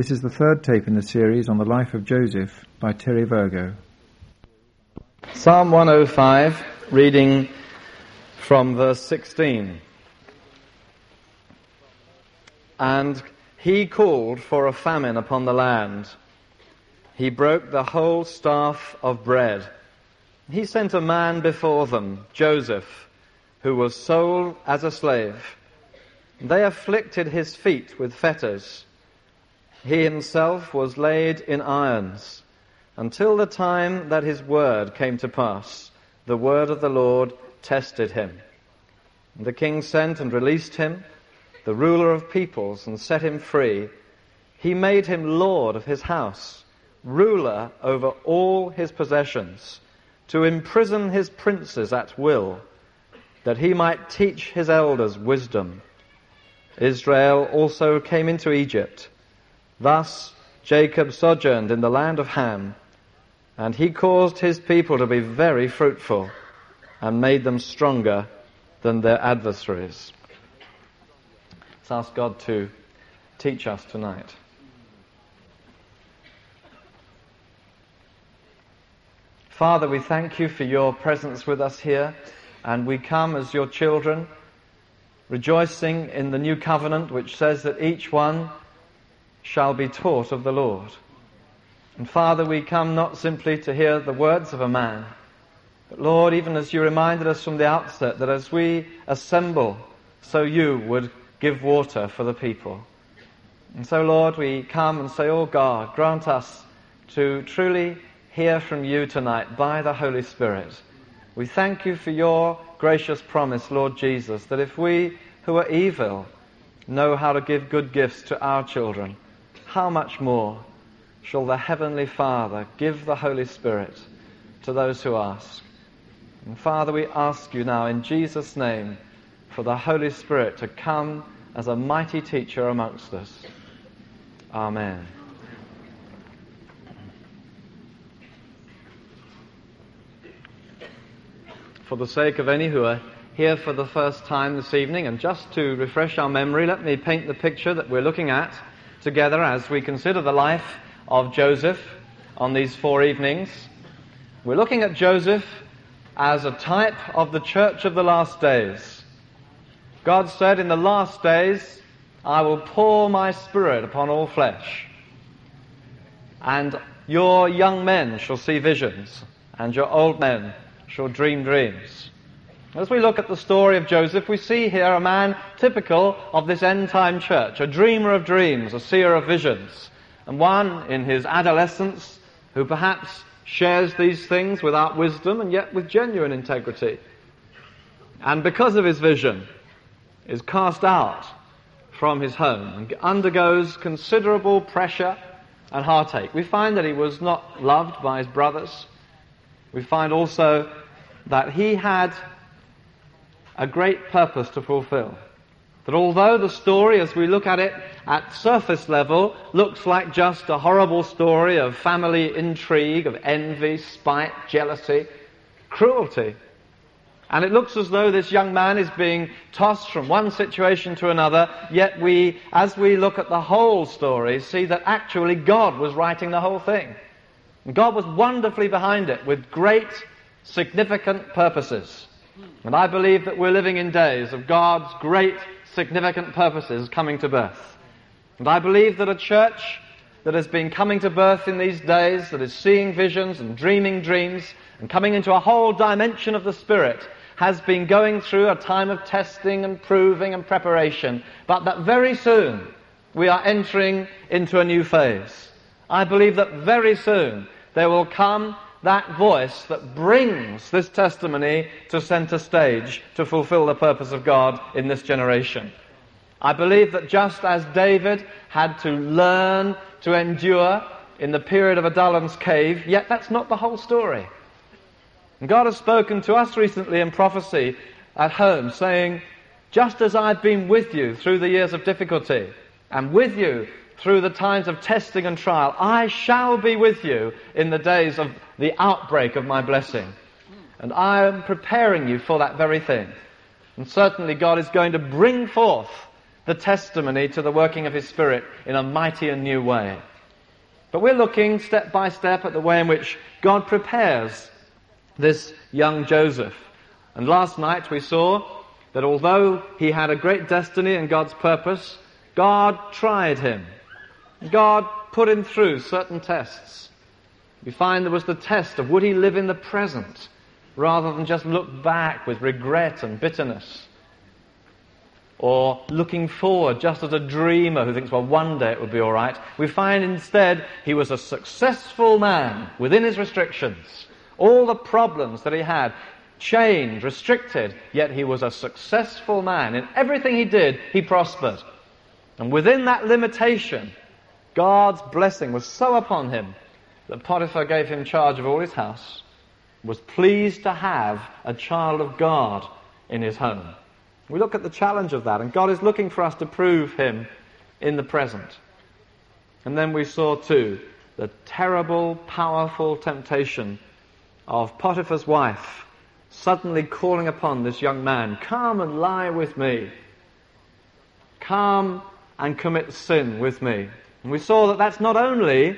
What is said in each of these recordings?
This is the third tape in the series on the life of Joseph by Terry Virgo. Psalm 105, reading from verse 16. And he called for a famine upon the land. He broke the whole staff of bread. He sent a man before them, Joseph, who was sold as a slave. They afflicted his feet with fetters. He himself was laid in irons until the time that his word came to pass. The word of the Lord tested him. And The king sent and released him, the ruler of peoples, and set him free. He made him lord of his house, ruler over all his possessions, to imprison his princes at will, that he might teach his elders wisdom. Israel also came into Egypt. Thus Jacob sojourned in the land of Ham, and he caused his people to be very fruitful and made them stronger than their adversaries. Let's ask God to teach us tonight. Father, we thank you for your presence with us here, and we come as your children, rejoicing in the new covenant which says that each one shall be taught of the Lord. And Father, we come not simply to hear the words of a man, but Lord, even as you reminded us from the outset that as we assemble, so you would give water for the people. And so, Lord, we come and say, Oh God, grant us to truly hear from you tonight by the Holy Spirit. We thank you for your gracious promise, Lord Jesus, that if we who are evil know how to give good gifts to our children, how much more shall the Heavenly Father give the Holy Spirit to those who ask? And Father, we ask you now in Jesus' name for the Holy Spirit to come as a mighty teacher amongst us. Amen. For the sake of any who are here for the first time this evening, and just to refresh our memory, let me paint the picture that we're looking at together as we consider the life of Joseph on these four evenings. We're looking at Joseph as a type of the church of the last days. God said, In the last days, I will pour my spirit upon all flesh. And your young men shall see visions, and your old men shall dream dreams. As we look at the story of Joseph, we see here a man typical of this end time church, a dreamer of dreams, a seer of visions, and one in his adolescence who perhaps shares these things without wisdom and yet with genuine integrity. And because of his vision, is cast out from his home and undergoes considerable pressure and heartache. We find that he was not loved by his brothers. We find also that he had a great purpose to fulfill. That although the story, as we look at it at surface level, looks like just a horrible story of family intrigue, of envy, spite, jealousy, cruelty, and it looks as though this young man is being tossed from one situation to another, yet we, as we look at the whole story, see that actually God was writing the whole thing. God was wonderfully behind it with great, significant purposes. And I believe that we're living in days of God's great, significant purposes coming to birth. And I believe that a church that has been coming to birth in these days, that is seeing visions and dreaming dreams, and coming into a whole dimension of the Spirit, has been going through a time of testing and proving and preparation, but that very soon we are entering into a new phase. I believe that very soon there will come that voice that brings this testimony to center stage to fulfill the purpose of God in this generation. I believe that just as David had to learn to endure in the period of Adullam's cave, yet that's not the whole story. And God has spoken to us recently in prophecy at home, saying, Just as I've been with you through the years of difficulty, and with you through the times of testing and trial, I shall be with you in the days of the outbreak of my blessing. And I am preparing you for that very thing. And certainly God is going to bring forth the testimony to the working of His Spirit in a mighty and new way. But we're looking step by step at the way in which God prepares this young Joseph. And last night we saw that although he had a great destiny and God's purpose, God tried him. God put him through certain tests. We find there was the test of would he live in the present rather than just look back with regret and bitterness. Or looking forward just as a dreamer who thinks, well, one day it will be alright. We find instead he was a successful man within his restrictions. All the problems that he had, chained, restricted, yet he was a successful man. In everything he did, he prospered. And within that limitation, God's blessing was so upon him that Potiphar gave him charge of all his house, was pleased to have a child of God in his home. We look at the challenge of that, and God is looking for us to prove him in the present. And then we saw too the terrible, powerful temptation of Potiphar's wife suddenly calling upon this young man, come and lie with me. Come and commit sin with me. And we saw that that's not only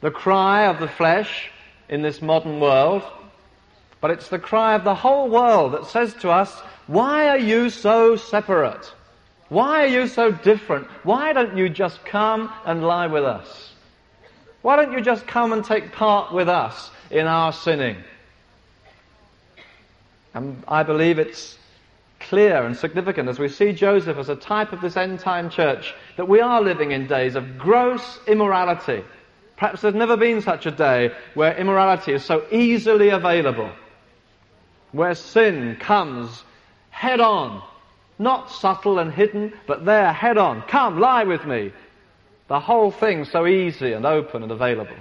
the cry of the flesh in this modern world, but it's the cry of the whole world that says to us, why are you so separate? Why are you so different? Why don't you just come and lie with us? Why don't you just come and take part with us in our sinning? And I believe it's clear and significant as we see Joseph as a type of this end time church that we are living in days of gross immorality. Perhaps there's never been such a day where immorality is so easily available, where sin comes head on, not subtle and hidden, but there head on. Come, lie with me. The whole thing so easy and open and available.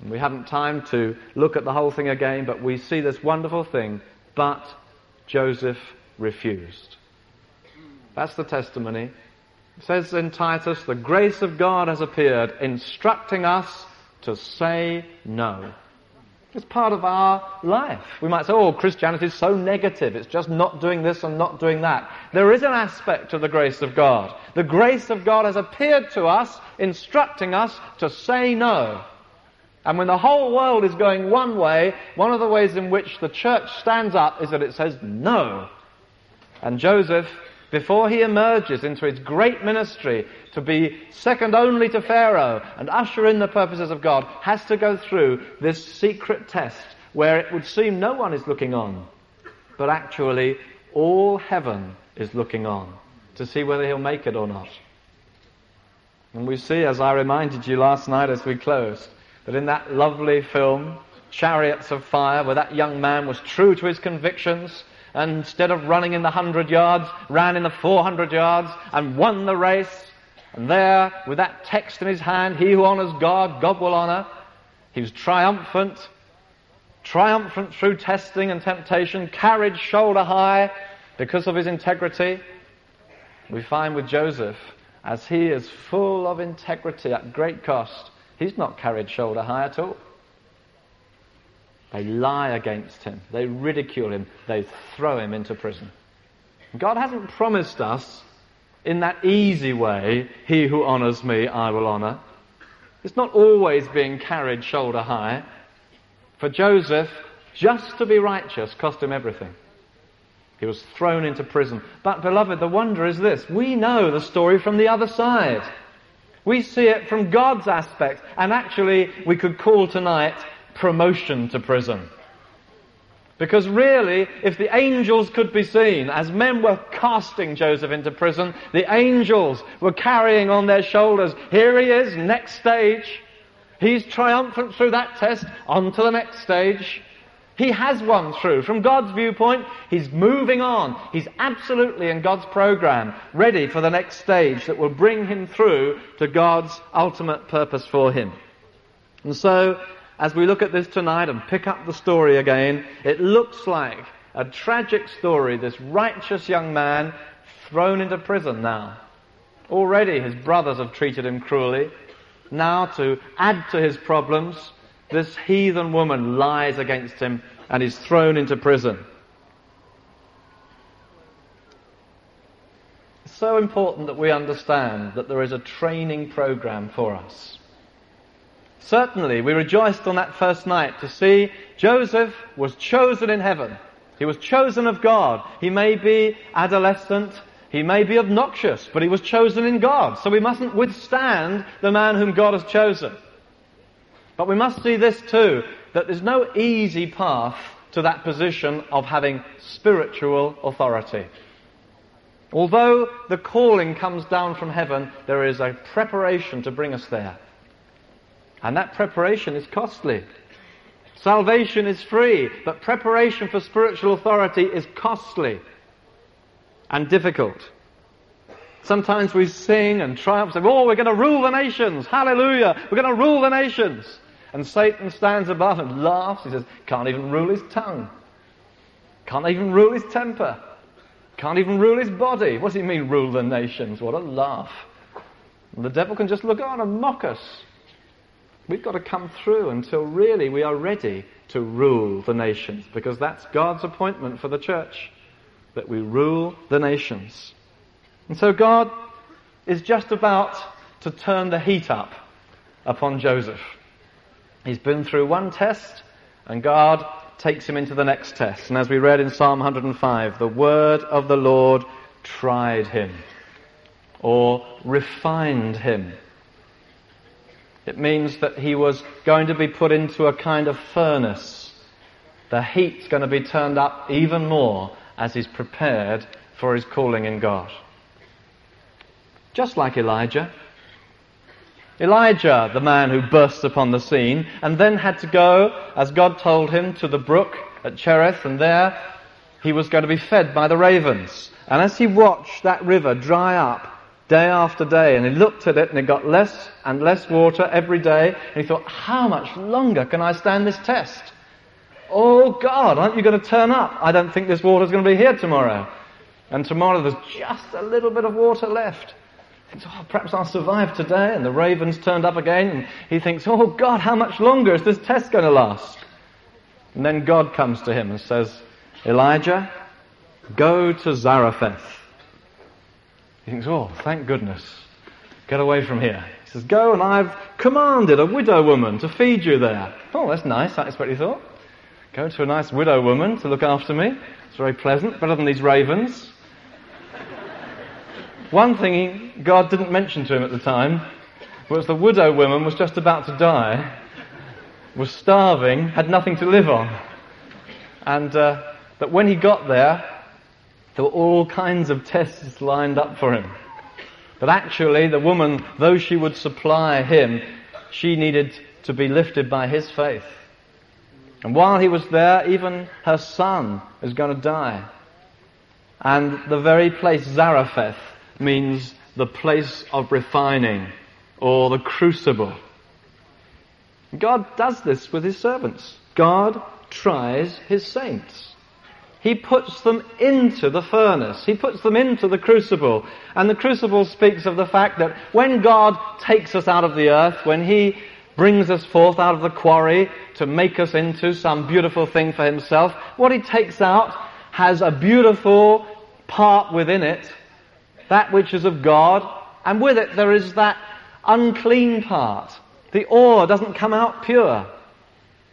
And we haven't time to look at the whole thing again, but we see this wonderful thing. But Joseph refused. That's the testimony. It says in Titus, the grace of God has appeared, instructing us to say no. It's part of our life. We might say, oh, Christianity is so negative. It's just not doing this and not doing that. There is an aspect of the grace of God. The grace of God has appeared to us, instructing us to say no. And when the whole world is going one way, one of the ways in which the church stands up is that it says no. And Joseph, before he emerges into his great ministry to be second only to Pharaoh and usher in the purposes of God, has to go through this secret test where it would seem no one is looking on. But actually, all heaven is looking on to see whether he'll make it or not. And we see, as I reminded you last night as we closed, that in that lovely film, Chariots of Fire, where that young man was true to his convictions, and instead of running in the hundred yards, ran in the four hundred yards and won the race. And there, with that text in his hand, he who honors God, God will honor. He was triumphant, triumphant through testing and temptation, carried shoulder high because of his integrity. We find with Joseph, as he is full of integrity at great cost, He's not carried shoulder high at all. They lie against him. They ridicule him. They throw him into prison. God hasn't promised us in that easy way, he who honors me, I will honor. It's not always being carried shoulder high. For Joseph, just to be righteous cost him everything. He was thrown into prison. But beloved, the wonder is this. We know the story from the other side. We see it from God's aspect, and actually we could call tonight promotion to prison. Because really, if the angels could be seen, as men were casting Joseph into prison, the angels were carrying on their shoulders, here he is, next stage. He's triumphant through that test, on to the next stage. He has won through. From God's viewpoint, he's moving on. He's absolutely in God's program, ready for the next stage that will bring him through to God's ultimate purpose for him. And so, as we look at this tonight and pick up the story again, it looks like a tragic story. This righteous young man thrown into prison now. Already his brothers have treated him cruelly. Now to add to his problems, this heathen woman lies against him and is thrown into prison. It's so important that we understand that there is a training program for us. Certainly, we rejoiced on that first night to see Joseph was chosen in heaven. He was chosen of God. He may be adolescent, he may be obnoxious, but he was chosen in God. So we mustn't withstand the man whom God has chosen. But we must see this too, that there's no easy path to that position of having spiritual authority. Although the calling comes down from heaven, there is a preparation to bring us there. And that preparation is costly. Salvation is free, but preparation for spiritual authority is costly and difficult. Sometimes we sing and triumph, say, oh, we're going to rule the nations. Hallelujah. We're going to rule the nations. And Satan stands above and laughs. He says, can't even rule his tongue. Can't even rule his temper. Can't even rule his body. What does he mean, rule the nations? What a laugh. The devil can just look on and mock us. We've got to come through until really we are ready to rule the nations because that's God's appointment for the church, that we rule the nations. And so God is just about to turn the heat up upon Joseph. He's been through one test and God takes him into the next test. And as we read in Psalm 105, the word of the Lord tried him or refined him. It means that he was going to be put into a kind of furnace. The heat's going to be turned up even more as he's prepared for his calling in God. Just like Elijah. Elijah, the man who burst upon the scene, and then had to go, as God told him, to the brook at Cherith, and there he was going to be fed by the ravens. And as he watched that river dry up, day after day, and he looked at it and it got less and less water every day, and he thought, how much longer can I stand this test? Oh God, aren't you going to turn up? I don't think this water's going to be here tomorrow. And tomorrow there's just a little bit of water left. He thinks, oh, perhaps I'll survive today. And the ravens turned up again, and he thinks, oh God, how much longer is this test going to last? And then God comes to him and says, Elijah, go to Zarephath he thinks, oh, thank goodness. Get away from here. He says, go and I've commanded a widow woman to feed you there. Oh, that's nice. That's what he thought. Go to a nice widow woman to look after me. It's very pleasant. Better than these ravens. One thing God didn't mention to him at the time was the widow woman was just about to die, was starving, had nothing to live on. And uh, that when he got there, there were all kinds of tests lined up for him. But actually, the woman, though she would supply him, she needed to be lifted by his faith. And while he was there, even her son is going to die. And the very place Zarephath means the place of refining or the crucible. God does this with his servants. God tries his saints. He puts them into the furnace. He puts them into the crucible. And the crucible speaks of the fact that when God takes us out of the earth, when He brings us forth out of the quarry to make us into some beautiful thing for Himself, what He takes out has a beautiful part within it, that which is of God, and with it there is that unclean part. The ore doesn't come out pure.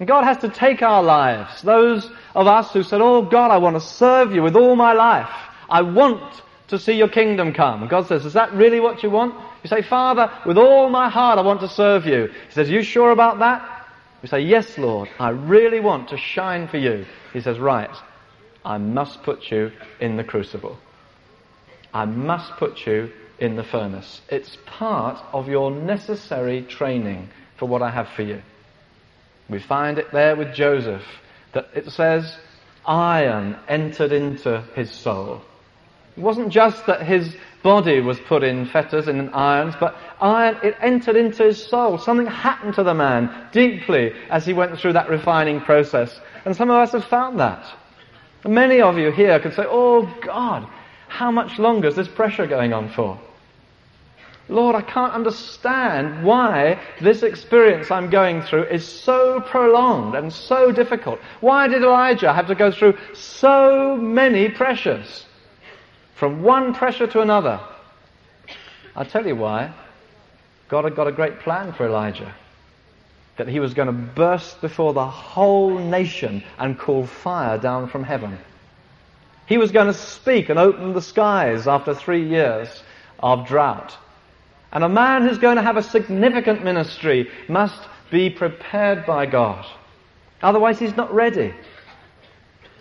And God has to take our lives. Those of us who said, Oh God, I want to serve you with all my life. I want to see your kingdom come. And God says, Is that really what you want? You say, Father, with all my heart I want to serve you. He says, Are You sure about that? You say, Yes, Lord, I really want to shine for you. He says, Right, I must put you in the crucible. I must put you in the furnace. It's part of your necessary training for what I have for you. We find it there with Joseph that it says iron entered into his soul. It wasn't just that his body was put in fetters and in irons, but iron, it entered into his soul. Something happened to the man deeply as he went through that refining process. And some of us have found that. Many of you here could say, Oh God, how much longer is this pressure going on for? Lord, I can't understand why this experience I'm going through is so prolonged and so difficult. Why did Elijah have to go through so many pressures? From one pressure to another. I'll tell you why. God had got a great plan for Elijah. That he was going to burst before the whole nation and call fire down from heaven. He was going to speak and open the skies after three years of drought. And a man who's going to have a significant ministry must be prepared by God. Otherwise, he's not ready.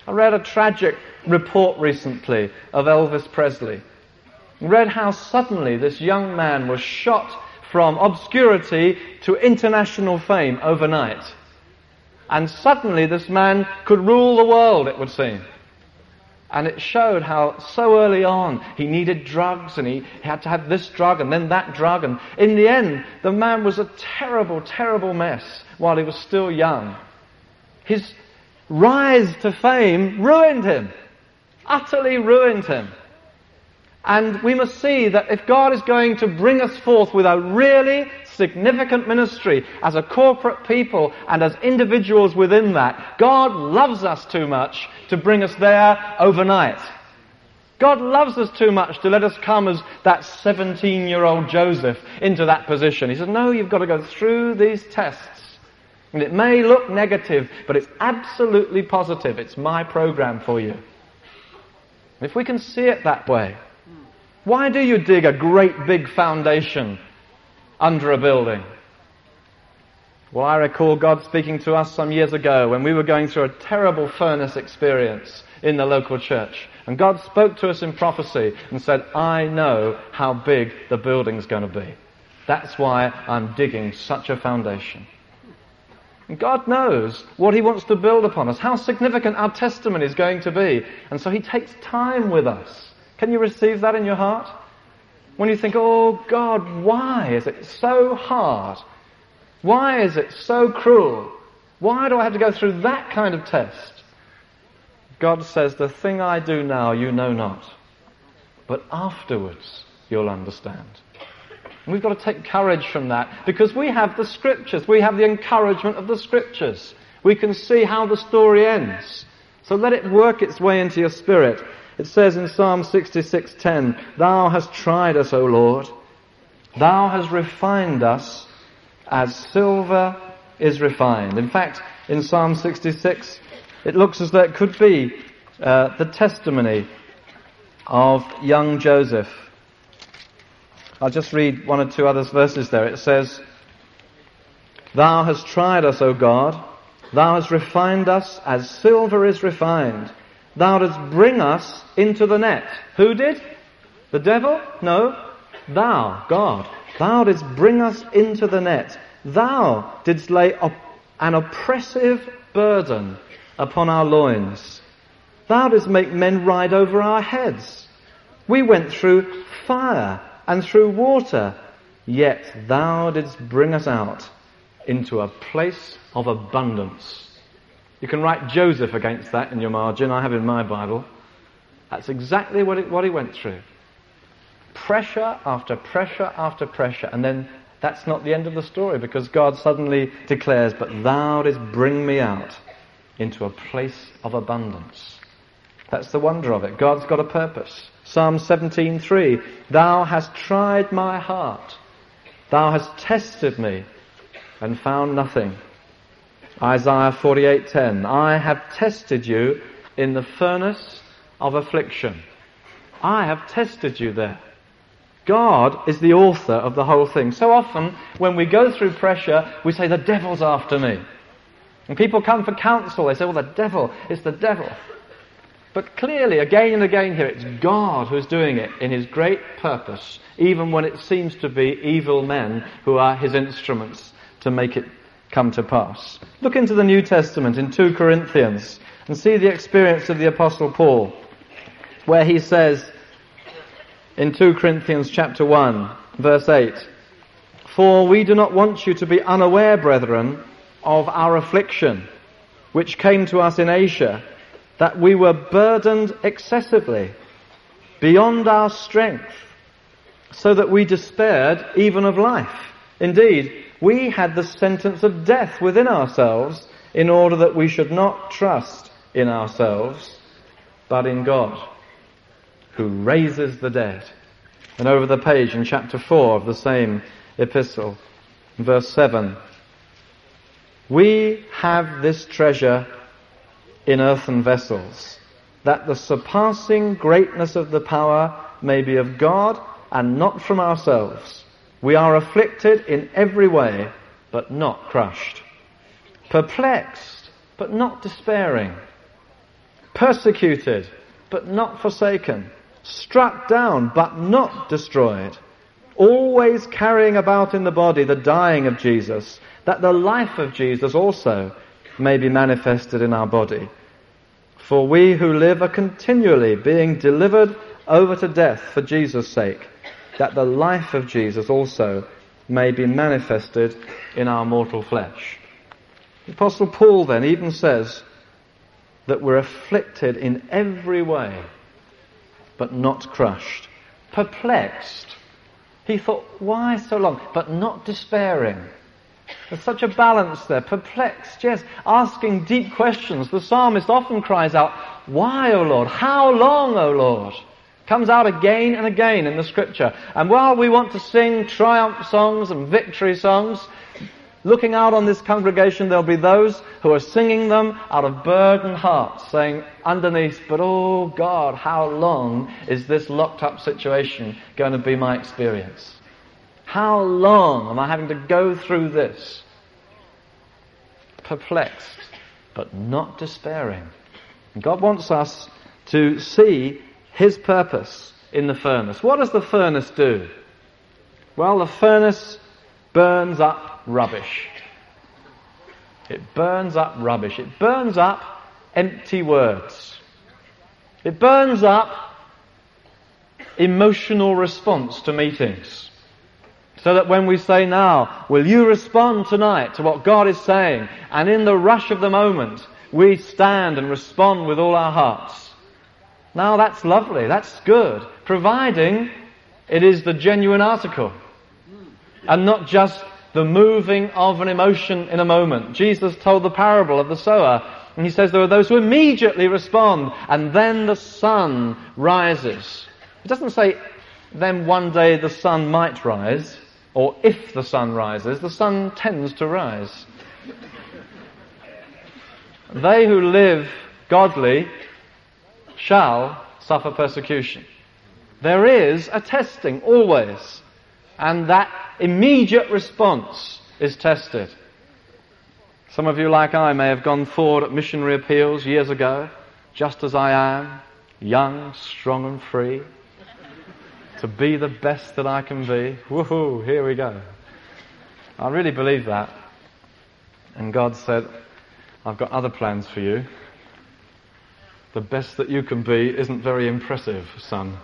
I read a tragic report recently of Elvis Presley. Read how suddenly this young man was shot from obscurity to international fame overnight. And suddenly this man could rule the world, it would seem. And it showed how so early on he needed drugs and he had to have this drug and then that drug. And in the end, the man was a terrible, terrible mess while he was still young. His rise to fame ruined him. Utterly ruined him. And we must see that if God is going to bring us forth with a really significant ministry as a corporate people and as individuals within that, God loves us too much to bring us there overnight. God loves us too much to let us come as that 17 year old Joseph into that position. He says, no, you've got to go through these tests. And it may look negative, but it's absolutely positive. It's my program for you. If we can see it that way, why do you dig a great big foundation under a building? Well, I recall God speaking to us some years ago when we were going through a terrible furnace experience in the local church. And God spoke to us in prophecy and said, I know how big the building's going to be. That's why I'm digging such a foundation. And God knows what He wants to build upon us, how significant our testimony is going to be. And so He takes time with us. Can you receive that in your heart? When you think, oh God, why is it so hard? Why is it so cruel? Why do I have to go through that kind of test? God says, the thing I do now you know not, but afterwards you'll understand. And we've got to take courage from that because we have the scriptures. We have the encouragement of the scriptures. We can see how the story ends. So let it work its way into your spirit. It says in Psalm 66:10, "Thou hast tried us, O Lord. Thou hast refined us as silver is refined." In fact, in Psalm 66, it looks as though it could be uh, the testimony of young Joseph. I'll just read one or two other verses there. It says, Thou hast tried us, O God. Thou hast refined us as silver is refined. Thou didst bring us into the net. Who did? The devil? No. Thou, God. Thou didst bring us into the net. Thou didst lay op- an oppressive burden upon our loins. Thou didst make men ride over our heads. We went through fire and through water, yet thou didst bring us out into a place of abundance. You can write Joseph against that in your margin. I have in my Bible. That's exactly what, it, what he went through. Pressure after pressure after pressure. And then that's not the end of the story because God suddenly declares, But thou didst bring me out into a place of abundance. That's the wonder of it. God's got a purpose. Psalm 17:3 Thou hast tried my heart. Thou hast tested me and found nothing. Isaiah 48:10 I have tested you in the furnace of affliction. I have tested you there. God is the author of the whole thing. So often when we go through pressure, we say the devil's after me. And people come for counsel, they say, well the devil, it's the devil. But clearly, again and again here, it's God who's doing it in his great purpose, even when it seems to be evil men who are his instruments to make it come to pass. Look into the New Testament in 2 Corinthians and see the experience of the Apostle Paul, where he says in 2 Corinthians chapter 1, verse 8, For we do not want you to be unaware, brethren, of our affliction, which came to us in Asia, that we were burdened excessively, beyond our strength, so that we despaired even of life. Indeed, we had the sentence of death within ourselves in order that we should not trust in ourselves, but in God, who raises the dead. And over the page in chapter 4 of the same epistle, verse 7, we have this treasure in earthen vessels, that the surpassing greatness of the power may be of God and not from ourselves. We are afflicted in every way, but not crushed. Perplexed, but not despairing. Persecuted, but not forsaken struck down but not destroyed, always carrying about in the body the dying of Jesus, that the life of Jesus also may be manifested in our body. For we who live are continually being delivered over to death for Jesus' sake, that the life of Jesus also may be manifested in our mortal flesh. The Apostle Paul then even says that we're afflicted in every way but not crushed. Perplexed. He thought, why so long? But not despairing. There's such a balance there. Perplexed, yes, asking deep questions. The psalmist often cries out, Why, O Lord? How long, O Lord? Comes out again and again in the scripture. And while we want to sing triumph songs and victory songs, Looking out on this congregation, there'll be those who are singing them out of burdened hearts, saying underneath, but oh God, how long is this locked up situation going to be my experience? How long am I having to go through this? Perplexed, but not despairing. God wants us to see His purpose in the furnace. What does the furnace do? Well, the furnace burns up rubbish. It burns up rubbish. It burns up empty words. It burns up emotional response to meetings. So that when we say now, will you respond tonight to what God is saying? And in the rush of the moment, we stand and respond with all our hearts. Now that's lovely, that's good, providing it is the genuine article. And not just the moving of an emotion in a moment. Jesus told the parable of the sower, and he says there are those who immediately respond, and then the sun rises. It doesn't say, then one day the sun might rise, or if the sun rises, the sun tends to rise. they who live godly shall suffer persecution. There is a testing always, and that immediate response is tested. Some of you, like I, may have gone forward at missionary appeals years ago, just as I am, young, strong, and free, to be the best that I can be. Woohoo, here we go. I really believe that. And God said, I've got other plans for you. The best that you can be isn't very impressive, son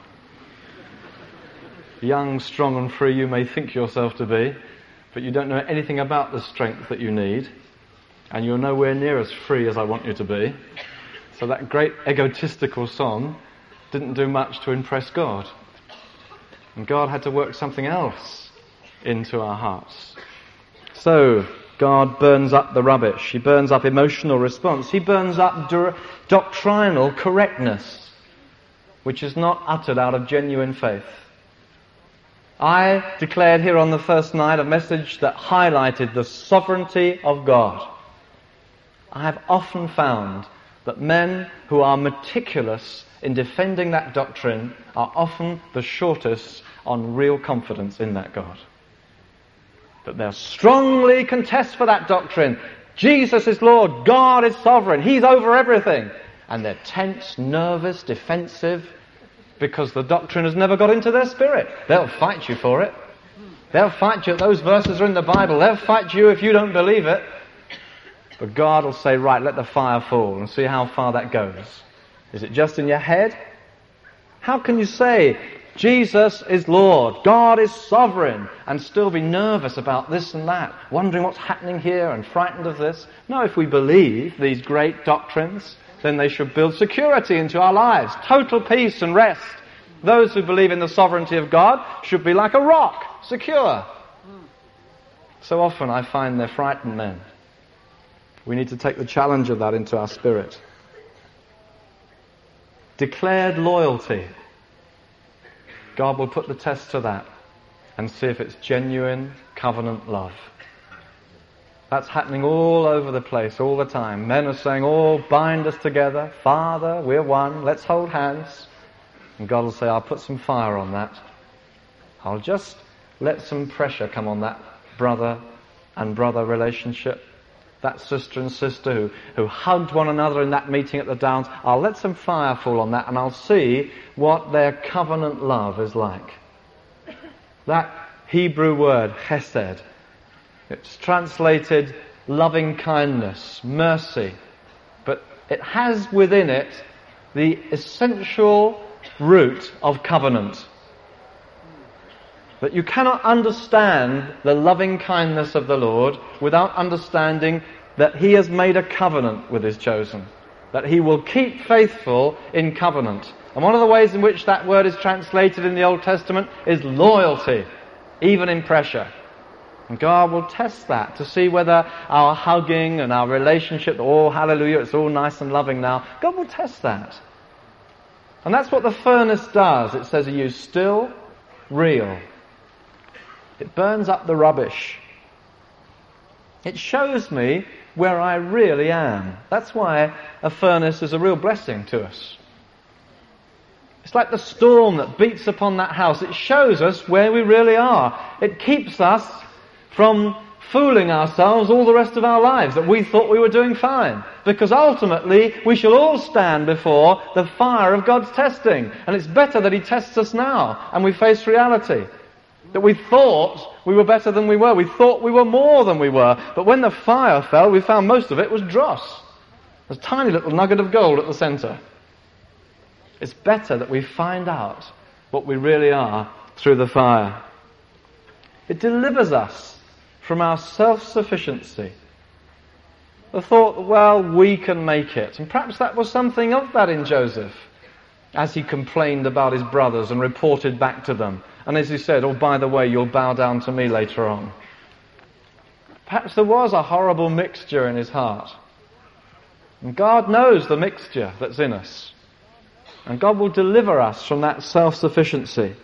young, strong, and free you may think yourself to be, but you don't know anything about the strength that you need, and you're nowhere near as free as I want you to be. So that great egotistical song didn't do much to impress God. And God had to work something else into our hearts. So, God burns up the rubbish. He burns up emotional response. He burns up do- doctrinal correctness, which is not uttered out of genuine faith. I declared here on the first night a message that highlighted the sovereignty of God. I have often found that men who are meticulous in defending that doctrine are often the shortest on real confidence in that God. That they'll strongly contest for that doctrine. Jesus is Lord, God is sovereign, He's over everything. And they're tense, nervous, defensive, because the doctrine has never got into their spirit. They'll fight you for it. They'll fight you. Those verses are in the Bible. They'll fight you if you don't believe it. But God will say, right, let the fire fall and see how far that goes. Is it just in your head? How can you say Jesus is Lord, God is sovereign, and still be nervous about this and that, wondering what's happening here and frightened of this? No, if we believe these great doctrines, then they should build security into our lives, total peace and rest. Those who believe in the sovereignty of God should be like a rock, secure. So often I find they're frightened men. We need to take the challenge of that into our spirit. Declared loyalty. God will put the test to that and see if it's genuine covenant love. That's happening all over the place, all the time. Men are saying, Oh, bind us together. Father, we're one. Let's hold hands. And God will say, I'll put some fire on that. I'll just let some pressure come on that brother and brother relationship. That sister and sister who, who hugged one another in that meeting at the Downs. I'll let some fire fall on that and I'll see what their covenant love is like. That Hebrew word, chesed, it's translated loving kindness, mercy, but it has within it the essential root of covenant. That you cannot understand the loving kindness of the Lord without understanding that He has made a covenant with His chosen. That He will keep faithful in covenant. And one of the ways in which that word is translated in the Old Testament is loyalty, even in pressure. And God will test that to see whether our hugging and our relationship, oh hallelujah, it's all nice and loving now. God will test that. And that's what the furnace does. It says Are you still real. It burns up the rubbish. It shows me where I really am. That's why a furnace is a real blessing to us. It's like the storm that beats upon that house. It shows us where we really are. It keeps us from fooling ourselves all the rest of our lives that we thought we were doing fine. Because ultimately, we shall all stand before the fire of God's testing. And it's better that He tests us now and we face reality. That we thought we were better than we were. We thought we were more than we were. But when the fire fell, we found most of it was dross. A tiny little nugget of gold at the center. It's better that we find out what we really are through the fire. It delivers us from our self-sufficiency. The thought, well, we can make it. And perhaps that was something of that in Joseph as he complained about his brothers and reported back to them. And as he said, oh, by the way, you'll bow down to me later on. Perhaps there was a horrible mixture in his heart. And God knows the mixture that's in us. And God will deliver us from that self-sufficiency.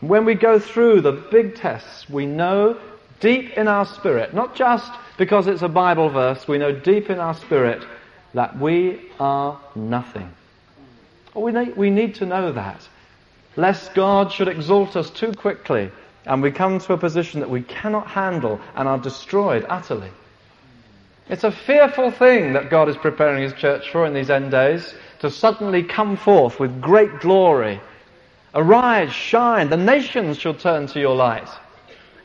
When we go through the big tests, we know deep in our spirit, not just because it's a Bible verse, we know deep in our spirit that we are nothing. We need, we need to know that. Lest God should exalt us too quickly and we come to a position that we cannot handle and are destroyed utterly. It's a fearful thing that God is preparing His church for in these end days to suddenly come forth with great glory. Arise, shine, the nations shall turn to your light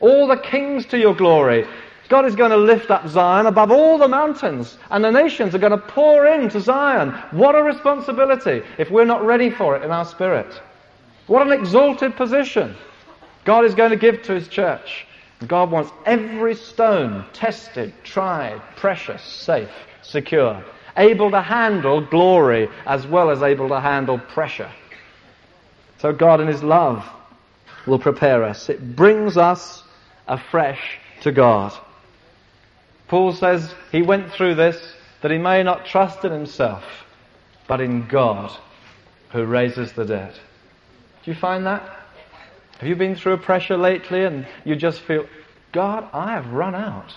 all the kings to your glory. God is going to lift up Zion above all the mountains, and the nations are going to pour into Zion. What a responsibility if we're not ready for it in our spirit. What an exalted position God is going to give to His church. God wants every stone tested, tried, precious, safe, secure, able to handle glory as well as able to handle pressure. So God in His love will prepare us. It brings us afresh to God. Paul says he went through this that he may not trust in himself, but in God who raises the dead. Do you find that? Have you been through a pressure lately and you just feel, God, I have run out.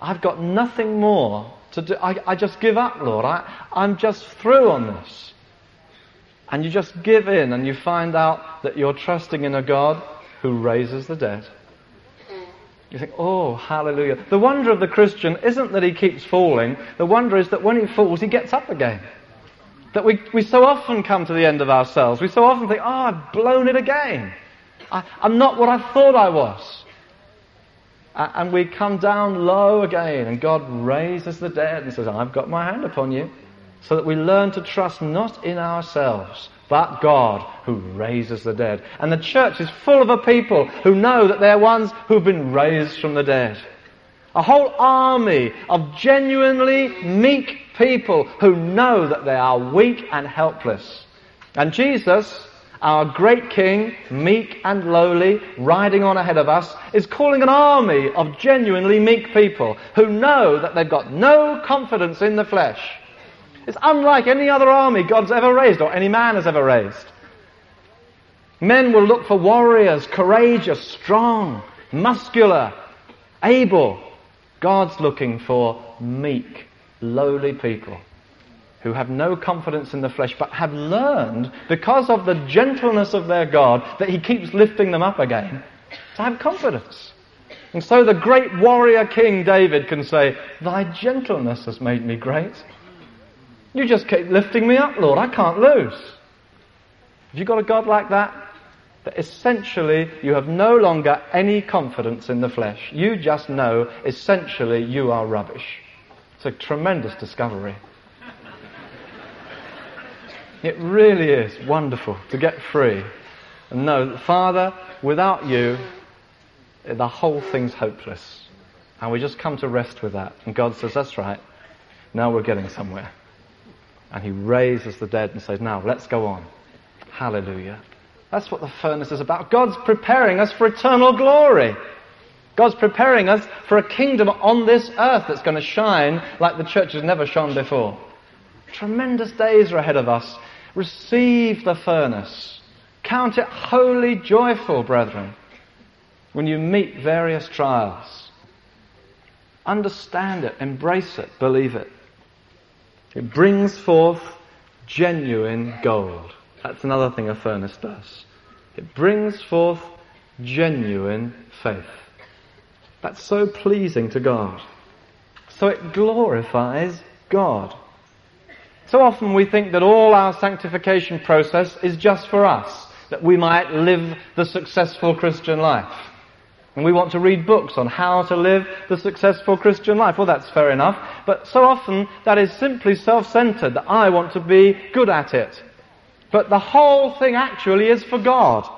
I've got nothing more to do. I, I just give up, Lord. I, I'm just through on this. And you just give in and you find out that you're trusting in a God who raises the dead. You think, oh, hallelujah. The wonder of the Christian isn't that he keeps falling. The wonder is that when he falls, he gets up again. That we, we so often come to the end of ourselves. We so often think, oh, I've blown it again. I, am not what I thought I was. And we come down low again, and God raises the dead and says, I've got my hand upon you. So that we learn to trust not in ourselves, but God who raises the dead. And the church is full of a people who know that they're ones who've been raised from the dead. A whole army of genuinely meek people who know that they are weak and helpless. And Jesus, our great King, meek and lowly, riding on ahead of us, is calling an army of genuinely meek people who know that they've got no confidence in the flesh it's unlike any other army God's ever raised or any man has ever raised. Men will look for warriors, courageous, strong, muscular, able. God's looking for meek, lowly people who have no confidence in the flesh but have learned, because of the gentleness of their God, that He keeps lifting them up again, to have confidence. And so the great warrior king David can say, Thy gentleness has made me great. You just keep lifting me up, Lord. I can't lose. Have you got a God like that? That essentially you have no longer any confidence in the flesh. You just know essentially you are rubbish. It's a tremendous discovery. It really is wonderful to get free and know that, Father, without you, the whole thing's hopeless. And we just come to rest with that. And God says, That's right. Now we're getting somewhere. And He raises the dead and says, Now let's go on. Hallelujah. That's what the furnace is about. God's preparing us for eternal glory. God's preparing us for a kingdom on this earth that's going to shine like the church has never shone before. Tremendous days are ahead of us. Receive the furnace. Count it wholly joyful, brethren, when you meet various trials. Understand it, embrace it, believe it. It brings forth genuine gold. That's another thing a furnace does. It brings forth genuine faith. That's so pleasing to God. So it glorifies God. So often we think that all our sanctification process is just for us, that we might live the successful Christian life. And we want to read books on how to live the successful Christian life. Well, that's fair enough. But so often that is simply self-centered, that I want to be good at it. But the whole thing actually is for God.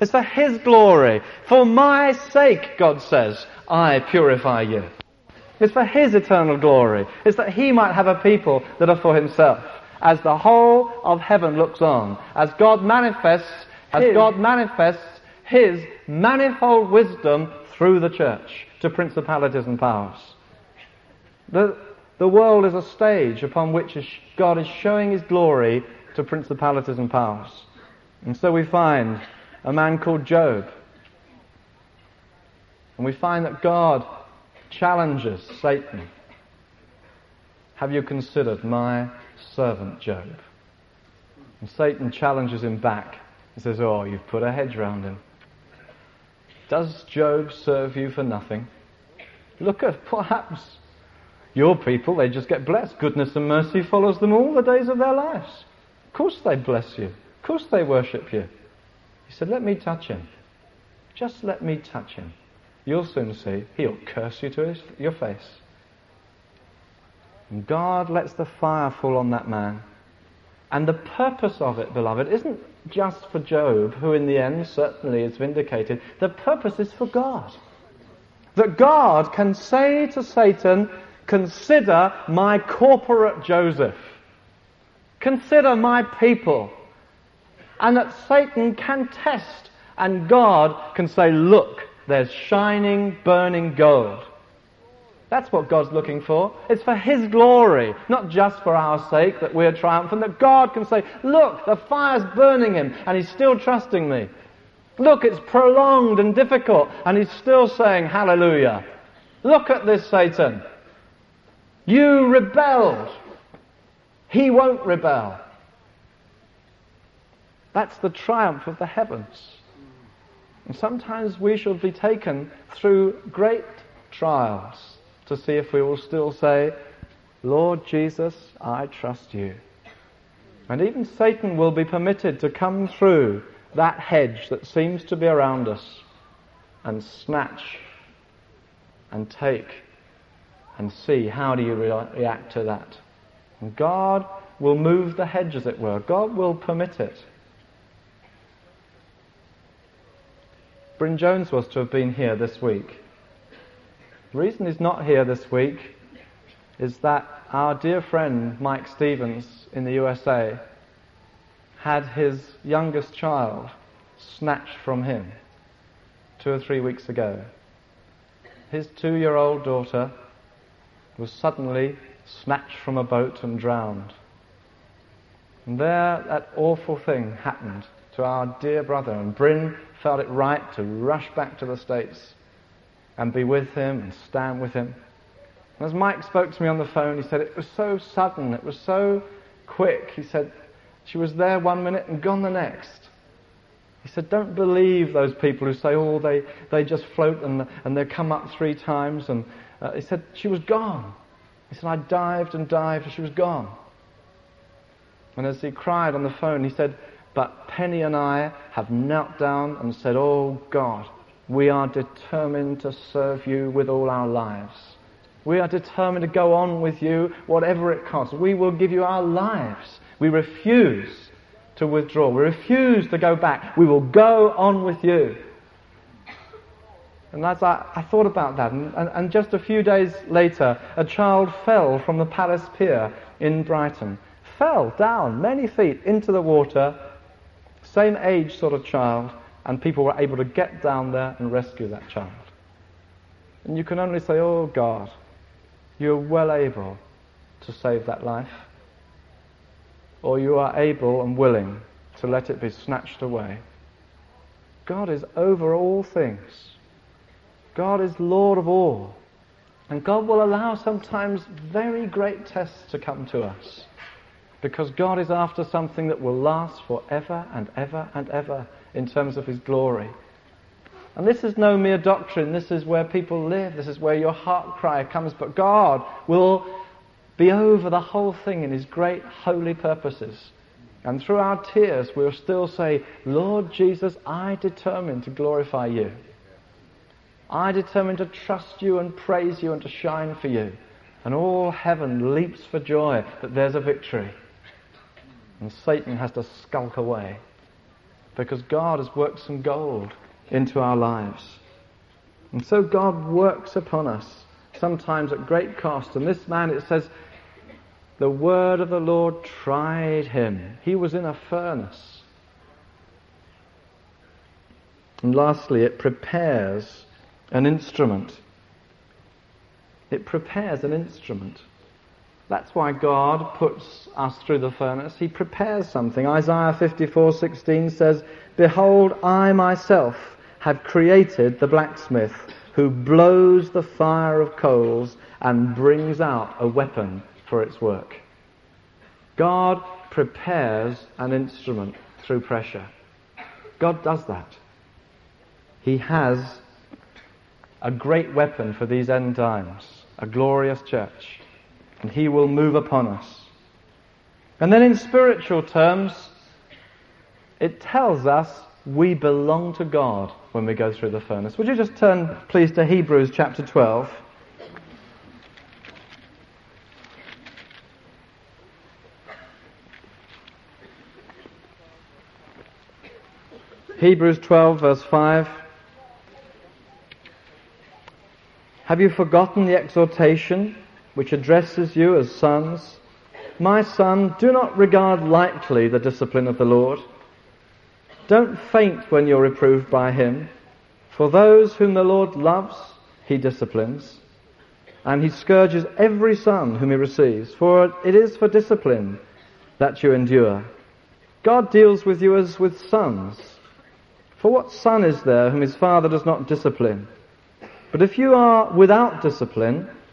It's for His glory. For my sake, God says, I purify you. It's for His eternal glory. It's that He might have a people that are for Himself. As the whole of heaven looks on, as God manifests, as God manifests His manifold wisdom through the church to principalities and powers. The, the world is a stage upon which God is showing His glory to principalities and powers. And so we find a man called Job. And we find that God challenges Satan. Have you considered my servant Job? And Satan challenges him back. He says, Oh, you've put a hedge round him. Does Job serve you for nothing? Look at perhaps your people, they just get blessed. Goodness and mercy follows them all the days of their lives. Of course they bless you. Of course they worship you. He said, Let me touch him. Just let me touch him. You'll soon see he'll curse you to his, your face. And God lets the fire fall on that man. And the purpose of it, beloved, isn't just for Job, who in the end certainly is vindicated. The purpose is for God. That God can say to Satan, Consider my corporate Joseph. Consider my people. And that Satan can test, and God can say, Look, there's shining, burning gold. That's what God's looking for. It's for His glory, not just for our sake that we're triumphant, that God can say, look, the fire's burning Him and He's still trusting me. Look, it's prolonged and difficult and He's still saying, hallelujah. Look at this, Satan. You rebelled. He won't rebel. That's the triumph of the heavens. And sometimes we shall be taken through great trials to see if we will still say, Lord Jesus, I trust you. And even Satan will be permitted to come through that hedge that seems to be around us and snatch and take and see how do you re- react to that. And God will move the hedge, as it were. God will permit it. Bryn Jones was to have been here this week. The reason he's not here this week is that our dear friend Mike Stevens in the USA had his youngest child snatched from him two or three weeks ago. His two year old daughter was suddenly snatched from a boat and drowned. And there, that awful thing happened to our dear brother. And Bryn felt it right to rush back to the States and be with him and stand with him. And as Mike spoke to me on the phone, he said it was so sudden, it was so quick. He said she was there one minute and gone the next. He said, Don't believe those people who say, oh, they, they just float and, and they come up three times. And uh, he said, She was gone. He said, I dived and dived and she was gone. And as he cried on the phone, he said, But Penny and I have knelt down and said, Oh God, we are determined to serve you with all our lives. We are determined to go on with you, whatever it costs. We will give you our lives. We refuse to withdraw. We refuse to go back. We will go on with you. And as I, I thought about that, and, and, and just a few days later, a child fell from the Palace Pier in Brighton. Fell down many feet into the water, same age sort of child, and people were able to get down there and rescue that child. And you can only say, Oh God, you're well able to save that life or you are able and willing to let it be snatched away. God is over all things. God is Lord of all. And God will allow sometimes very great tests to come to us. Because God is after something that will last forever and ever and ever in terms of His glory. And this is no mere doctrine. This is where people live. This is where your heart cry comes. But God will be over the whole thing in His great holy purposes. And through our tears, we'll still say, Lord Jesus, I determine to glorify you. I determine to trust you and praise you and to shine for you. And all heaven leaps for joy that there's a victory. And Satan has to skulk away. Because God has worked some gold into our lives. And so God works upon us, sometimes at great cost. And this man, it says, the word of the Lord tried him. He was in a furnace. And lastly, it prepares an instrument. It prepares an instrument. That's why God puts us through the furnace. He prepares something. Isaiah 54:16 says, "Behold, I myself have created the blacksmith who blows the fire of coals and brings out a weapon for its work. God prepares an instrument through pressure. God does that. He has a great weapon for these end times, a glorious church, and He will move upon us. And then in spiritual terms, it tells us we belong to God when we go through the furnace. Would you just turn, please, to Hebrews chapter 12? Hebrews 12, verse 5. Have you forgotten the exhortation which addresses you as sons? My son, do not regard lightly the discipline of the Lord. Don't faint when you're reproved by him. For those whom the Lord loves, he disciplines, and he scourges every son whom he receives. For it is for discipline that you endure. God deals with you as with sons. For what son is there whom his father does not discipline? But if you are without discipline,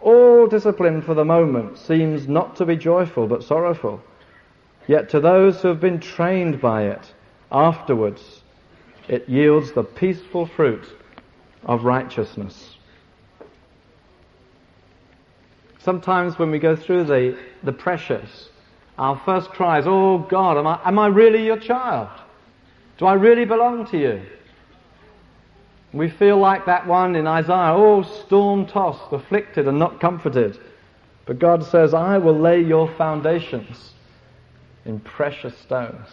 All discipline for the moment seems not to be joyful but sorrowful. Yet to those who have been trained by it, afterwards, it yields the peaceful fruit of righteousness. Sometimes when we go through the, the pressures, our first cry is, Oh God, am I, am I really your child? Do I really belong to you? We feel like that one in Isaiah, oh, storm tossed, afflicted, and not comforted. But God says, I will lay your foundations in precious stones.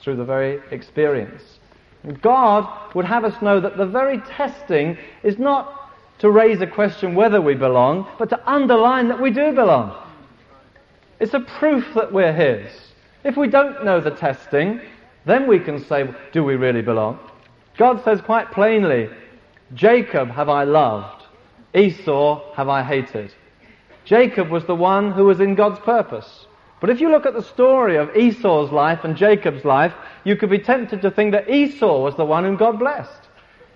through the very experience. And God would have us know that the very testing is not to raise a question whether we belong, but to underline that we do belong. It's a proof that we're His. If we don't know the testing, then we can say, do we really belong? God says quite plainly, Jacob have I loved, Esau have I hated. Jacob was the one who was in God's purpose. But if you look at the story of Esau's life and Jacob's life, you could be tempted to think that Esau was the one whom God blessed.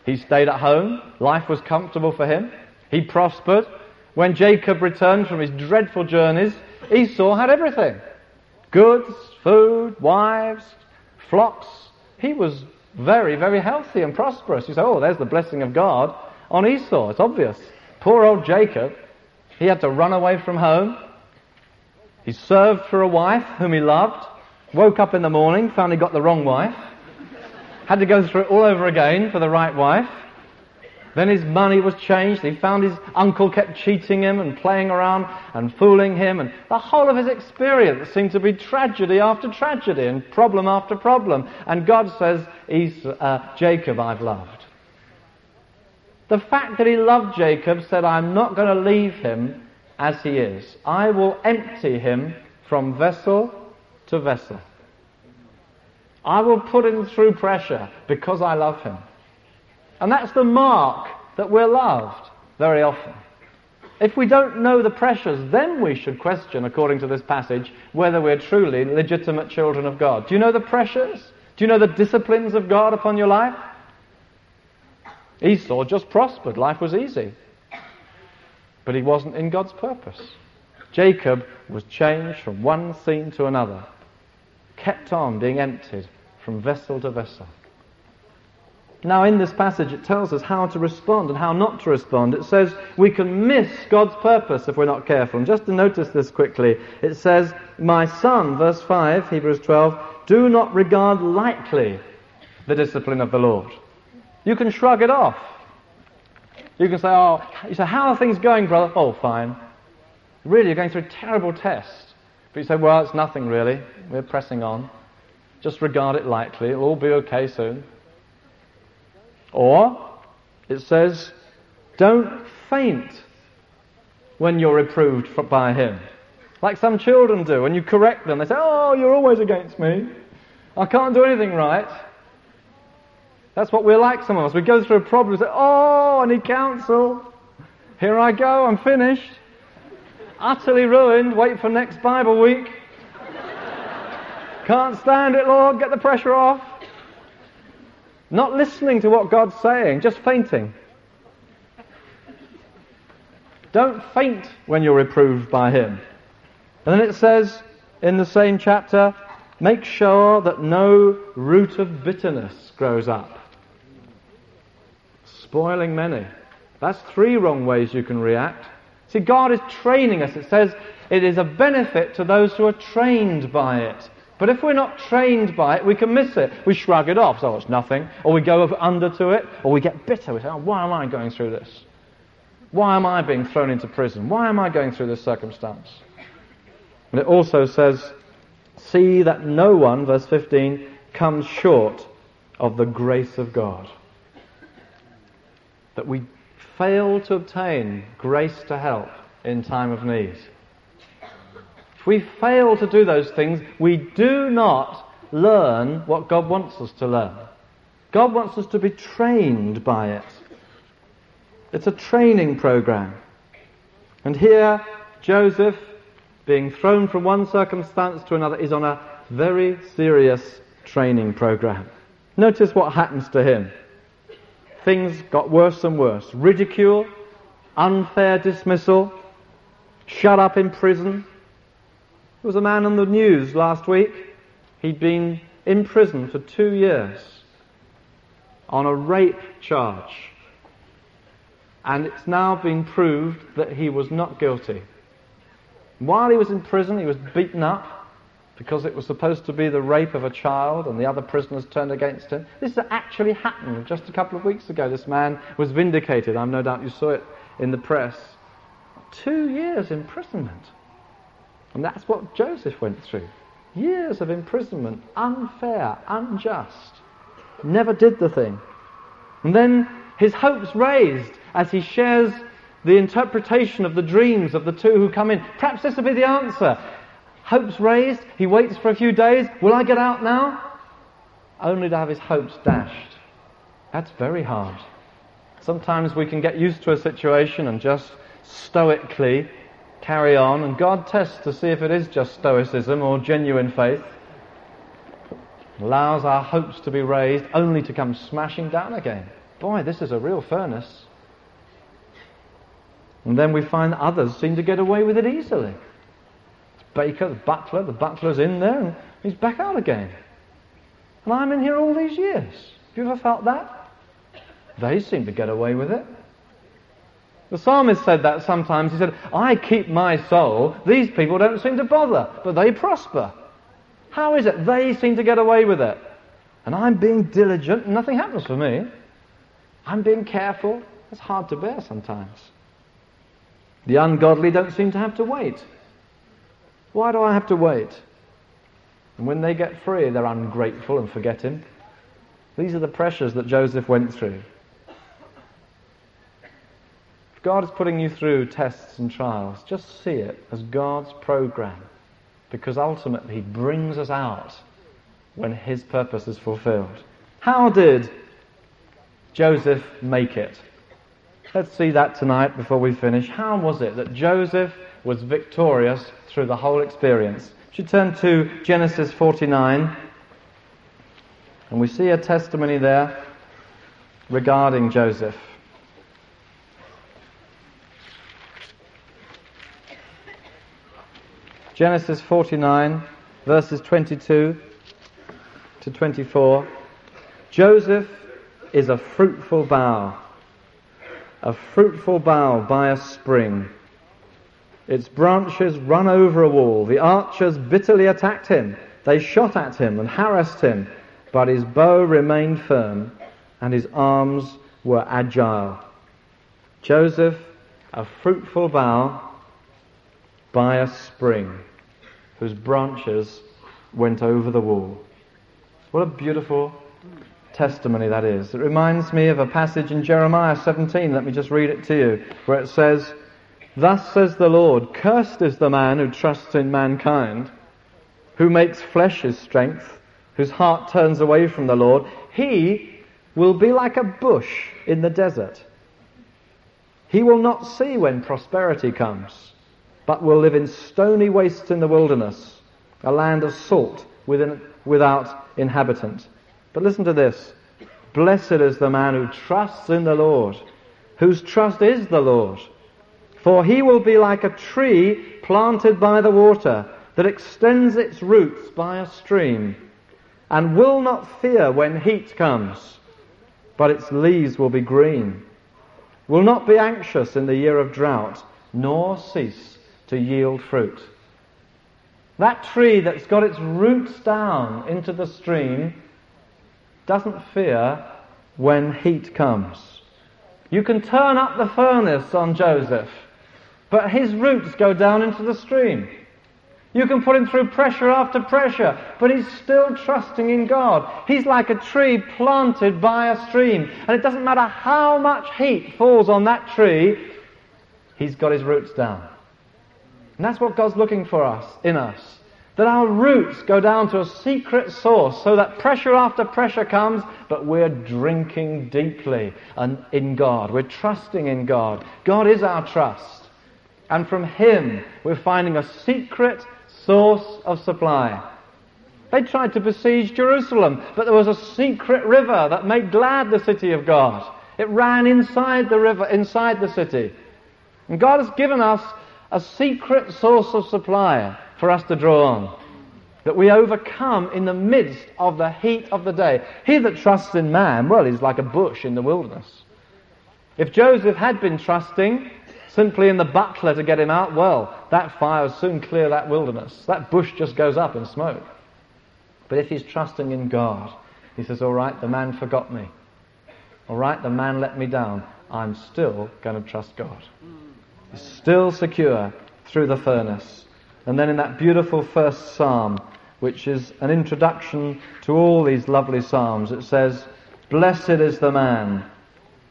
He stayed at home, life was comfortable for him, he prospered. When Jacob returned from his dreadful journeys, Esau had everything goods, food, wives, flocks. He was very, very healthy and prosperous. You say, oh, there's the blessing of God on Esau. It's obvious. Poor old Jacob, he had to run away from home. He served for a wife whom he loved, woke up in the morning, found he got the wrong wife, had to go through it all over again for the right wife. Then his money was changed. He found his uncle kept cheating him and playing around and fooling him. And the whole of his experience seemed to be tragedy after tragedy and problem after problem. And God says, uh, Jacob I've loved. The fact that he loved Jacob said, I'm not going to leave him as he is. I will empty him from vessel to vessel. I will put him through pressure because I love him. And that's the mark that we're loved very often. If we don't know the pressures, then we should question, according to this passage, whether we're truly legitimate children of God. Do you know the pressures? Do you know the disciplines of God upon your life? Esau just prospered. Life was easy. But he wasn't in God's purpose. Jacob was changed from one scene to another, kept on being emptied from vessel to vessel. Now, in this passage, it tells us how to respond and how not to respond. It says we can miss God's purpose if we're not careful. And just to notice this quickly, it says, My son, verse 5, Hebrews 12, do not regard lightly the discipline of the Lord. You can shrug it off. You can say, oh, you say, how are things going, brother? Oh, fine. Really, you're going through a terrible test. But you say, well, it's nothing really. We're pressing on. Just regard it lightly. It'll all be okay soon. Or, it says, don't faint when you're reproved by him. Like some children do. When you correct them, they say, oh, you're always against me. I can't do anything right. That's what we're like, some of us. We go through a problem and say, Oh, I need counsel. Here I go, I'm finished. Utterly ruined, wait for next Bible week. Can't stand it, Lord, get the pressure off. Not listening to what God's saying, just fainting. Don't faint when you're reproved by Him. And then it says in the same chapter, make sure that no root of bitterness grows up spoiling many. That's three wrong ways you can react. See, God is training us. It says it is a benefit to those who are trained by it. But if we're not trained by it, we can miss it. We shrug it off, so it's nothing. Or we go under to it, or we get bitter. We say, oh, why am I going through this? Why am I being thrown into prison? Why am I going through this circumstance? And it also says, see that no one, verse 15, comes short of the grace of God that we fail to obtain grace to help in time of need. If we fail to do those things, we do not learn what God wants us to learn. God wants us to be trained by it. It's a training program. And here, Joseph, being thrown from one circumstance to another, is on a very serious training program. Notice what happens to him things got worse and worse. Ridicule, unfair dismissal, shut up in prison. There was a man on the news last week. He'd been in prison for two years on a rape charge. And it's now been proved that he was not guilty. While he was in prison, he was beaten up because it was supposed to be the rape of a child and the other prisoners turned against him. This actually happened just a couple of weeks ago. This man was vindicated. I'm no doubt you saw it in the press. Two years imprisonment. And that's what Joseph went through. Years of imprisonment, unfair, unjust. Never did the thing. And then his hopes raised as he shares the interpretation of the dreams of the two who come in. Perhaps this will be the answer. Hopes raised, he waits for a few days. Will I get out now? Only to have his hopes dashed. That's very hard. Sometimes we can get used to a situation and just stoically carry on, and God tests to see if it is just stoicism or genuine faith. Allows our hopes to be raised only to come smashing down again. Boy, this is a real furnace. And then we find others seem to get away with it easily. It's Baker, the butler, the butler's in there and he's back out again. And I'm in here all these years. Have you ever felt that? They seem to get away with it. The psalmist said that sometimes. He said, I keep my soul. These people don't seem to bother, but they prosper. How is it? They seem to get away with it. And I'm being diligent and nothing happens for me. I'm being careful. It's hard to bear sometimes. The ungodly don't seem to have to wait. Why do I have to wait? And when they get free, they're ungrateful and forget him. These are the pressures that Joseph went through. God is putting you through tests and trials, just see it as God's program. Because ultimately, He brings us out when His purpose is fulfilled. How did Joseph make it? Let's see that tonight before we finish. How was it that Joseph was victorious through the whole experience? Should turn to Genesis 49, and we see a testimony there regarding Joseph. Genesis 49, verses 22 to 24. Joseph is a fruitful bough a fruitful bough by a spring. Its branches run over a wall. The archers bitterly attacked him. They shot at him and harassed him, but his bow remained firm and his arms were agile. Joseph, a fruitful bough by a spring whose branches went over the wall. What a beautiful testimony that is. It reminds me of a passage in Jeremiah 17. Let me just read it to you, where it says, Thus says the Lord, cursed is the man who trusts in mankind, who makes flesh his strength, whose heart turns away from the Lord. He will be like a bush in the desert. He will not see when prosperity comes, but will live in stony wastes in the wilderness, a land of salt within, without inhabitant. But listen to this. Blessed is the man who trusts in the Lord, whose trust is the Lord. For he will be like a tree planted by the water that extends its roots by a stream and will not fear when heat comes, but its leaves will be green, will not be anxious in the year of drought, nor cease to yield fruit. That tree that's got its roots down into the stream doesn't fear when heat comes. You can turn up the furnace on Joseph, but his roots go down into the stream. You can put him through pressure after pressure, but he's still trusting in God. He's like a tree planted by a stream, and it doesn't matter how much heat falls on that tree, he's got his roots down. And that's what God's looking for us, in us. That our roots go down to a secret source so that pressure after pressure comes, but we're drinking deeply and in God. We're trusting in God. God is our trust. And from Him, we're finding a secret source of supply. They tried to besiege Jerusalem, but there was a secret river that made glad the city of God. It ran inside the river, inside the city. And God has given us a secret source of supply for us to draw on. That we overcome in the midst of the heat of the day. He that trusts in man, well, he's like a bush in the wilderness. If Joseph had been trusting simply in the butler to get him out, well, that fire will soon clear that wilderness. That bush just goes up in smoke. But if he's trusting in God, he says, All right, the man forgot me. All right, the man let me down. I'm still going to trust God. He's still secure through the furnace. And then in that beautiful first psalm, which is an introduction to all these lovely psalms. It says, Blessed is the man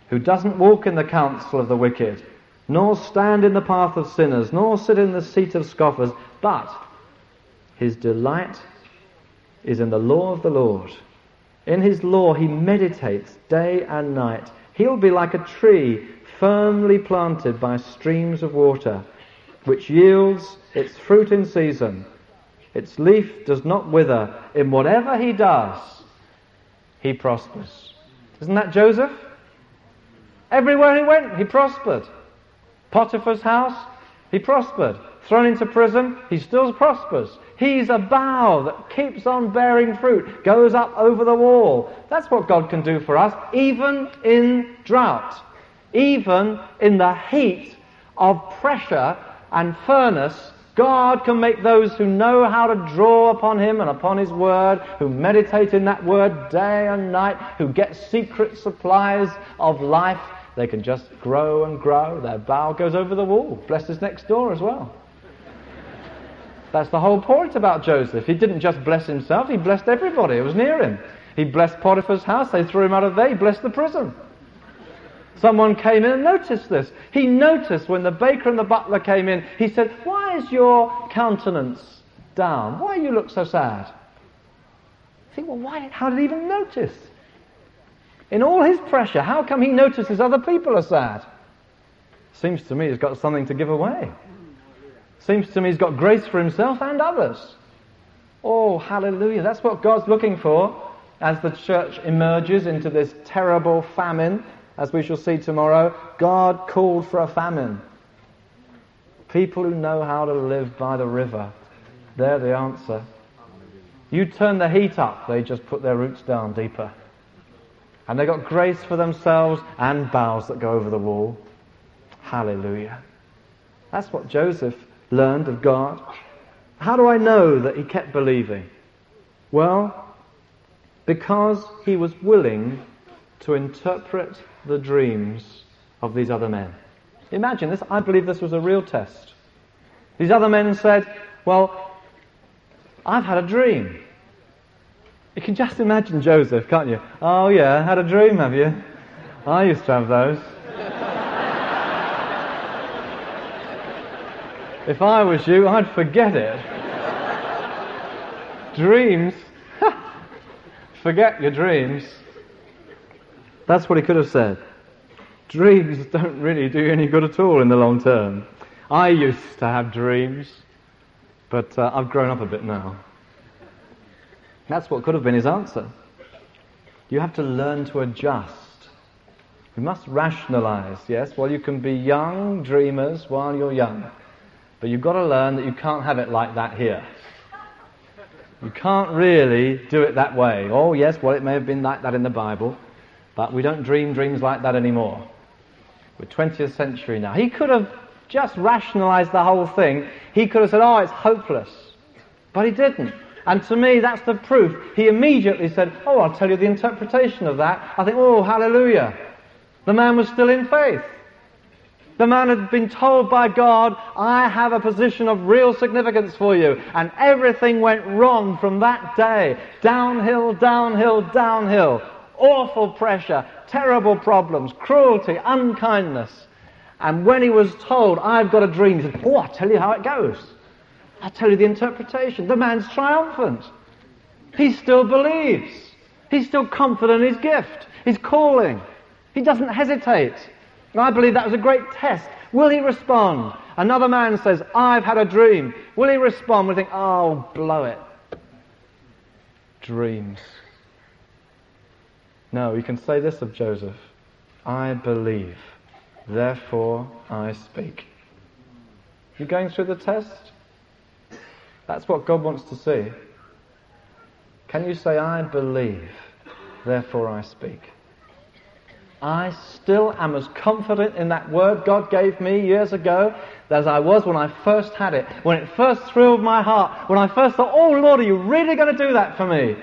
who doesn't walk in the counsel of the wicked, nor stand in the path of sinners, nor sit in the seat of scoffers, but his delight is in the law of the Lord. In his law he meditates day and night. He'll be like a tree firmly planted by streams of water, which yields its fruit in season. Its leaf does not wither. In whatever he does, he prospers. Isn't that Joseph? Everywhere he went, he prospered. Potiphar's house, he prospered. Thrown into prison, he still prospers. He's a bough that keeps on bearing fruit, goes up over the wall. That's what God can do for us, even in drought, even in the heat of pressure and furnace. God can make those who know how to draw upon Him and upon His Word, who meditate in that Word day and night, who get secret supplies of life, they can just grow and grow. Their bough goes over the wall. Bless Blesses next door as well. That's the whole point about Joseph. He didn't just bless himself, he blessed everybody who was near him. He blessed Potiphar's house, they threw him out of there, he blessed the prison. Someone came in and noticed this. He noticed when the baker and the butler came in, he said, Why is your countenance down? Why you look so sad? I think, well, why, how did he even notice? In all his pressure, how come he notices other people are sad? Seems to me he's got something to give away. Seems to me he's got grace for himself and others. Oh, hallelujah. That's what God's looking for as the church emerges into this terrible famine, as we shall see tomorrow. God called for a famine. People who know how to live by the river. They're the answer. You turn the heat up, they just put their roots down deeper. And they got grace for themselves and boughs that go over the wall. Hallelujah. That's what Joseph learned of God. How do I know that he kept believing? Well, because he was willing to interpret the dreams of these other men. Imagine this, I believe this was a real test. These other men said, Well, I've had a dream. You can just imagine Joseph, can't you? Oh, yeah, had a dream, have you? I used to have those. if I was you, I'd forget it. dreams? forget your dreams. That's what he could have said. Dreams don't really do any good at all in the long term. I used to have dreams, but uh, I've grown up a bit now. That's what could have been his answer. You have to learn to adjust. You must rationalize, yes? Well, you can be young dreamers while you're young. But you've got to learn that you can't have it like that here. You can't really do it that way. Oh, yes, well, it may have been like that in the Bible, but we don't dream dreams like that anymore. We're 20th century now. He could have just rationalized the whole thing. He could have said, oh, it's hopeless. But he didn't. And to me, that's the proof. He immediately said, Oh, I'll tell you the interpretation of that. I think, Oh, hallelujah. The man was still in faith. The man had been told by God, I have a position of real significance for you. And everything went wrong from that day. Downhill, downhill, downhill. Awful pressure, terrible problems, cruelty, unkindness. And when he was told, I've got a dream, he said, Oh, I'll tell you how it goes. I'll tell you the interpretation. The man's triumphant. He still believes. He's still confident in his gift, his calling. He doesn't hesitate. And I believe that was a great test. Will he respond? Another man says, I've had a dream. Will he respond? We think, oh, blow it. Dreams. No, you can say this of Joseph I believe, therefore I speak. You going through the test? That's what God wants to see. Can you say, I believe, therefore I speak? I still am as confident in that word God gave me years ago as I was when I first had it, when it first thrilled my heart, when I first thought, oh Lord, are you really going to do that for me?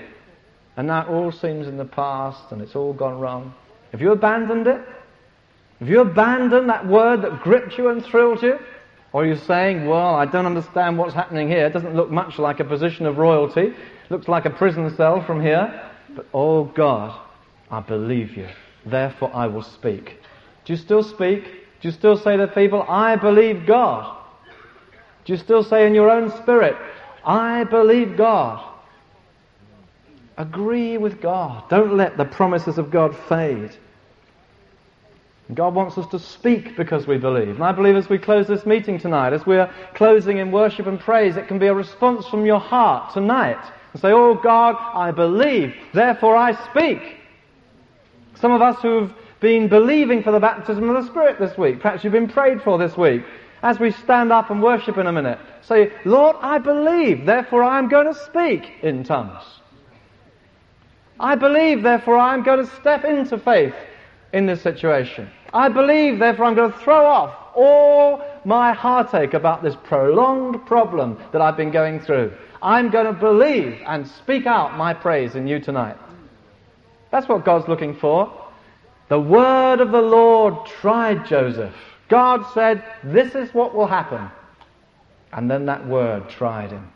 And that all seems in the past and it's all gone wrong. Have you abandoned it? Have you abandoned that word that gripped you and thrilled you? Or are you saying, well, I don't understand what's happening here. It doesn't look much like a position of royalty. It looks like a prison cell from here. But oh God, I believe you. Therefore I will speak. Do you still speak? Do you still say to people, I believe God? Do you still say in your own spirit, I believe God? Agree with God. Don't let the promises of God fade. God wants us to speak because we believe. And I believe as we close this meeting tonight, as we're closing in worship and praise, it can be a response from your heart tonight. And say, Oh God, I believe, therefore I speak. Some of us who've been believing for the baptism of the Spirit this week, perhaps you've been prayed for this week, as we stand up and worship in a minute, say, Lord, I believe, therefore I am going to speak in tongues. I believe, therefore I am going to step into faith in this situation. I believe, therefore, I'm going to throw off all my heartache about this prolonged problem that I've been going through. I'm going to believe and speak out my praise in you tonight. That's what God's looking for. The word of the Lord tried Joseph. God said, This is what will happen. And then that word tried him.